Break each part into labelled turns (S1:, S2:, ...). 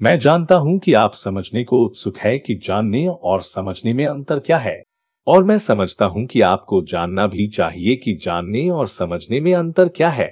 S1: मैं जानता हूँ कि आप समझने को उत्सुक है कि जानने और समझने में अंतर क्या है। और मैं समझता हूँ कि आपको जानना भी चाहिए कि जानने और समझने में अंतर क्या है।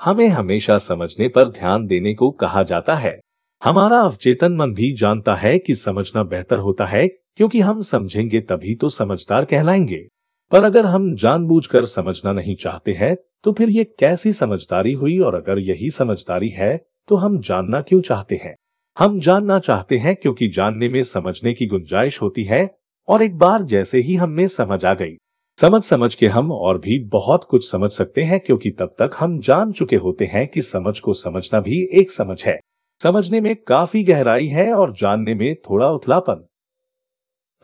S1: हमें हमेशा समझने पर ध्यान देने को कहा जाता है। हमारा अवचेतन मन भी जानता है कि समझना बेहतर होता है, क्योंकि हम समझेंगे तभी तो समझदार कहलाएँगे। पर अगर हम जानबूझकर समझना नहीं चाहते हैं तो फिर ये कैसी समझदारी हुई और अगर यही समझदारी है तो हम जानना क्यों चाहते हैं? हम जानना चाहते हैं क्योंकि जानने में समझने की गुंजाइश होती है और एक बार जैसे ही हमें समझ आ गई। समझ समझ के हम और भी बहुत कुछ समझ सकते हैं क्योंकि तब तक हम जान चुके होते हैं कि समझ को समझना भी एक समझ है। समझने में काफ़ी गहराई है और जानने में थोड़ा उथलापन।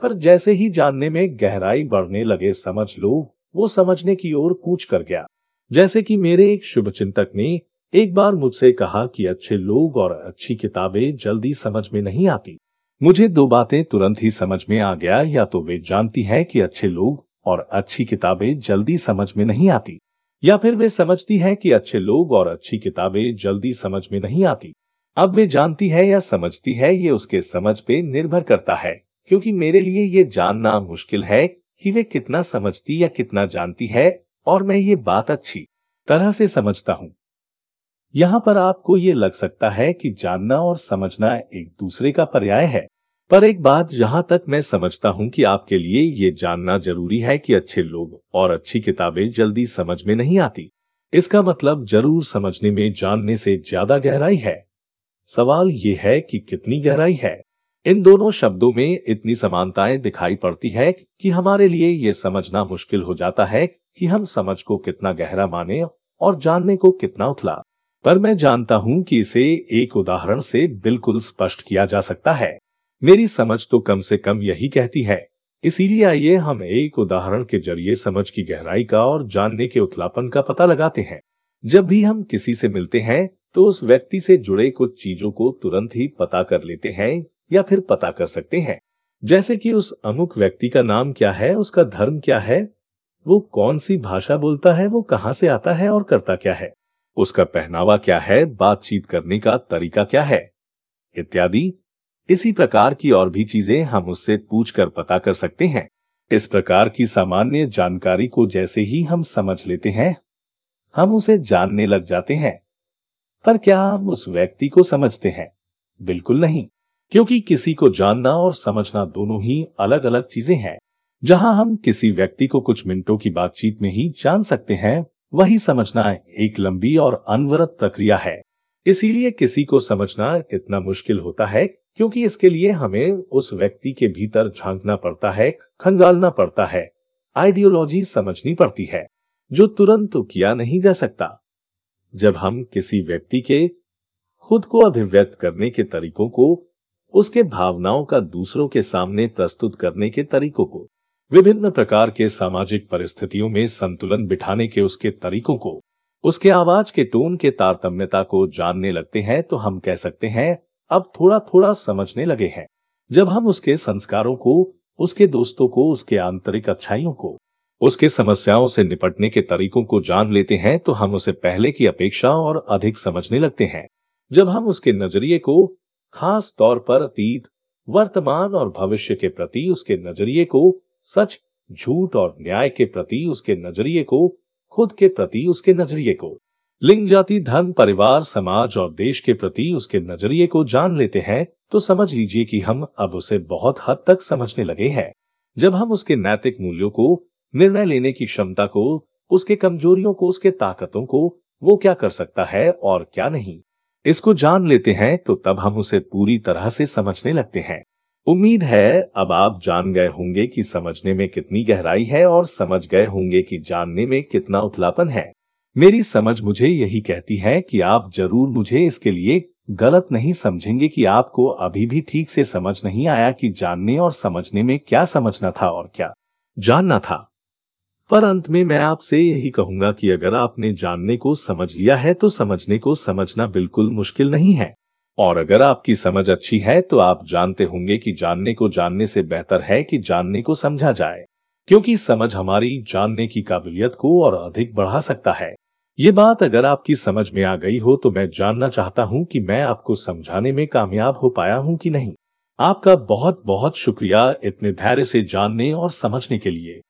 S1: पर जैसे ही जानने में गहराई बढ़ने लगे समझ लो, वो समझने की ओर कूच कर गया। जैसे कि मेरे एक शुभ चिंतक ने एक बार मुझसे कहा कि अच्छे लोग और अच्छी किताबें जल्दी समझ में नहीं आती। मुझे दो बातें तुरंत ही समझ में आ गया, या तो वे जानती है कि अच्छे लोग और अच्छी किताबें जल्दी समझ में नहीं आती, या फिर वे समझती है कि अच्छे लोग और अच्छी किताबें जल्दी समझ में नहीं आती। अब वे जानती है या समझती है, ये उसके समझ पे निर्भर करता है, क्योंकि मेरे लिए ये जानना मुश्किल है कि वे कितना समझती या कितना जानती है, और मैं ये बात अच्छी तरह से समझता हूँ। यहाँ पर आपको ये लग सकता है कि जानना और समझना एक दूसरे का पर्याय है। पर एक बात जहाँ तक मैं समझता हूँ कि आपके लिए ये जानना ज़रूरी है कि अच्छे लोग और अच्छी किताबें जल्दी समझ में नहीं आती। इसका मतलब ज़रूर समझने में जानने से ज़्यादा गहराई है। सवाल ये है कि कितनी गहराई है? इन दोनों शब्दों में इतनी समानताएँ दिखाई पड़ती है कि हमारे लिए ये समझना मुश्किल हो जाता है कि हम समझ को कितना गहरा माने और जानने को कितना उथला। पर मैं जानता हूँ कि इसे एक उदाहरण से बिल्कुल स्पष्ट किया जा सकता है। मेरी समझ तो कम से कम यही कहती है। इसीलिए आइए हम एक उदाहरण के ज़रिए समझ की गहराई का और जानने के उथलापन का पता लगाते हैं। जब भी हम किसी से मिलते हैं तो उस व्यक्ति से जुड़े कुछ चीज़ों को तुरंत ही पता कर लेते हैं या फिर पता कर सकते हैं। जैसे कि उस अमुक व्यक्ति का नाम क्या है, उसका धर्म क्या है, वो कौन सी भाषा बोलता है, वो कहाँ से आता है और करता क्या है। उसका पहनावा क्या है, बातचीत करने का तरीका क्या है? इत्यादि। इसी प्रकार की और भी चीज़ें हम उससे पूछकर पता कर सकते हैं। इस प्रकार की सामान्य जानकारी को जैसे ही हम समझ लेते हैं, हम उसे जानने लग जाते हैं। पर क्या हम उस व्यक्ति को समझते हैं? बिल्कुल नहीं, क्योंकि किसी को जानना और समझना दोनों ही अलग अलग चीज़ें हैं। जहाँ हम किसी व्यक्ति को कुछ मिनटों की बातचीत में ही जान सकते हैं वही समझना एक लंबी और अनवरत प्रक्रिया है। इसीलिए किसी को समझना इतना मुश्किल होता है, क्योंकि इसके लिए हमें उस व्यक्ति के भीतर झांकना पड़ता है, खंगालना पड़ता है। आइडियोलॉजी समझनी पड़ती है, जो तुरंत किया नहीं जा सकता। जब हम किसी व्यक्ति के खुद को अभिव्यक्त करने के तरीकों को, उसके भावनाओं का दूसरों के सामने प्रस्तुत करने के तरीकों को विभिन्न प्रकार के सामाजिक परिस्थितियों में संतुलन बिठाने के उसके तरीकों को, उसके आवाज़ के टोन के तारतम्यता को जानने लगते हैं तो हम कह सकते हैं, अब थोड़ा थोड़ा समझने लगे हैं। जब हम उसके संस्कारों को, उसके दोस्तों को, उसके आंतरिक अच्छाइयों को, उसके समस्याओं से निपटने के तरीकों को जान लेते हैं तो हम उसे पहले की अपेक्षा और अधिक समझने लगते हैं। जब हम उसके नज़रिए को, खास तौर पर अतीत, वर्तमान और भविष्य के प्रति उसके नज़रिए को सच झूठ और न्याय के प्रति उसके नज़रिए को, खुद के प्रति उसके नज़रिए को। लिंग जाति, धर्म, परिवार, समाज और देश के प्रति उसके नज़रिए को जान लेते हैं तो समझ लीजिए कि हम अब उसे बहुत हद तक समझने लगे हैं। जब हम उसके नैतिक मूल्यों को, निर्णय लेने की क्षमता को, उसके कमजोरियों को, उसके ताकतों को, वो क्या कर सकता है और क्या नहीं? इसको जान लेते हैं तो तब हम उसे पूरी तरह से समझने लगते हैं। उम्मीद है अब आप जान गए होंगे कि समझने में कितनी गहराई है और समझ गए होंगे कि जानने में कितना उथलापन है। मेरी समझ मुझे यही कहती है कि आप ज़रूर मुझे इसके लिए गलत नहीं समझेंगे कि आपको अभी भी ठीक से समझ नहीं आया कि जानने और समझने में क्या समझना था और क्या जानना था। पर अंत में मैं आपसे यही कहूँगा कि अगर आपने जानने को समझ लिया है तो समझने को समझना बिल्कुल मुश्किल नहीं है। और अगर आपकी समझ अच्छी है तो आप जानते होंगे कि जानने को जानने से बेहतर है कि जानने को समझा जाए। क्योंकि समझ हमारी जानने की काबिलियत को और अधिक बढ़ा सकता है। ये बात अगर आपकी समझ में आ गई हो तो मैं जानना चाहता हूँ कि मैं आपको समझाने में कामयाब हो पाया हूँ कि नहीं। आपका बहुत बहुत शुक्रिया इतने धैर्य से जानने और समझने के लिए।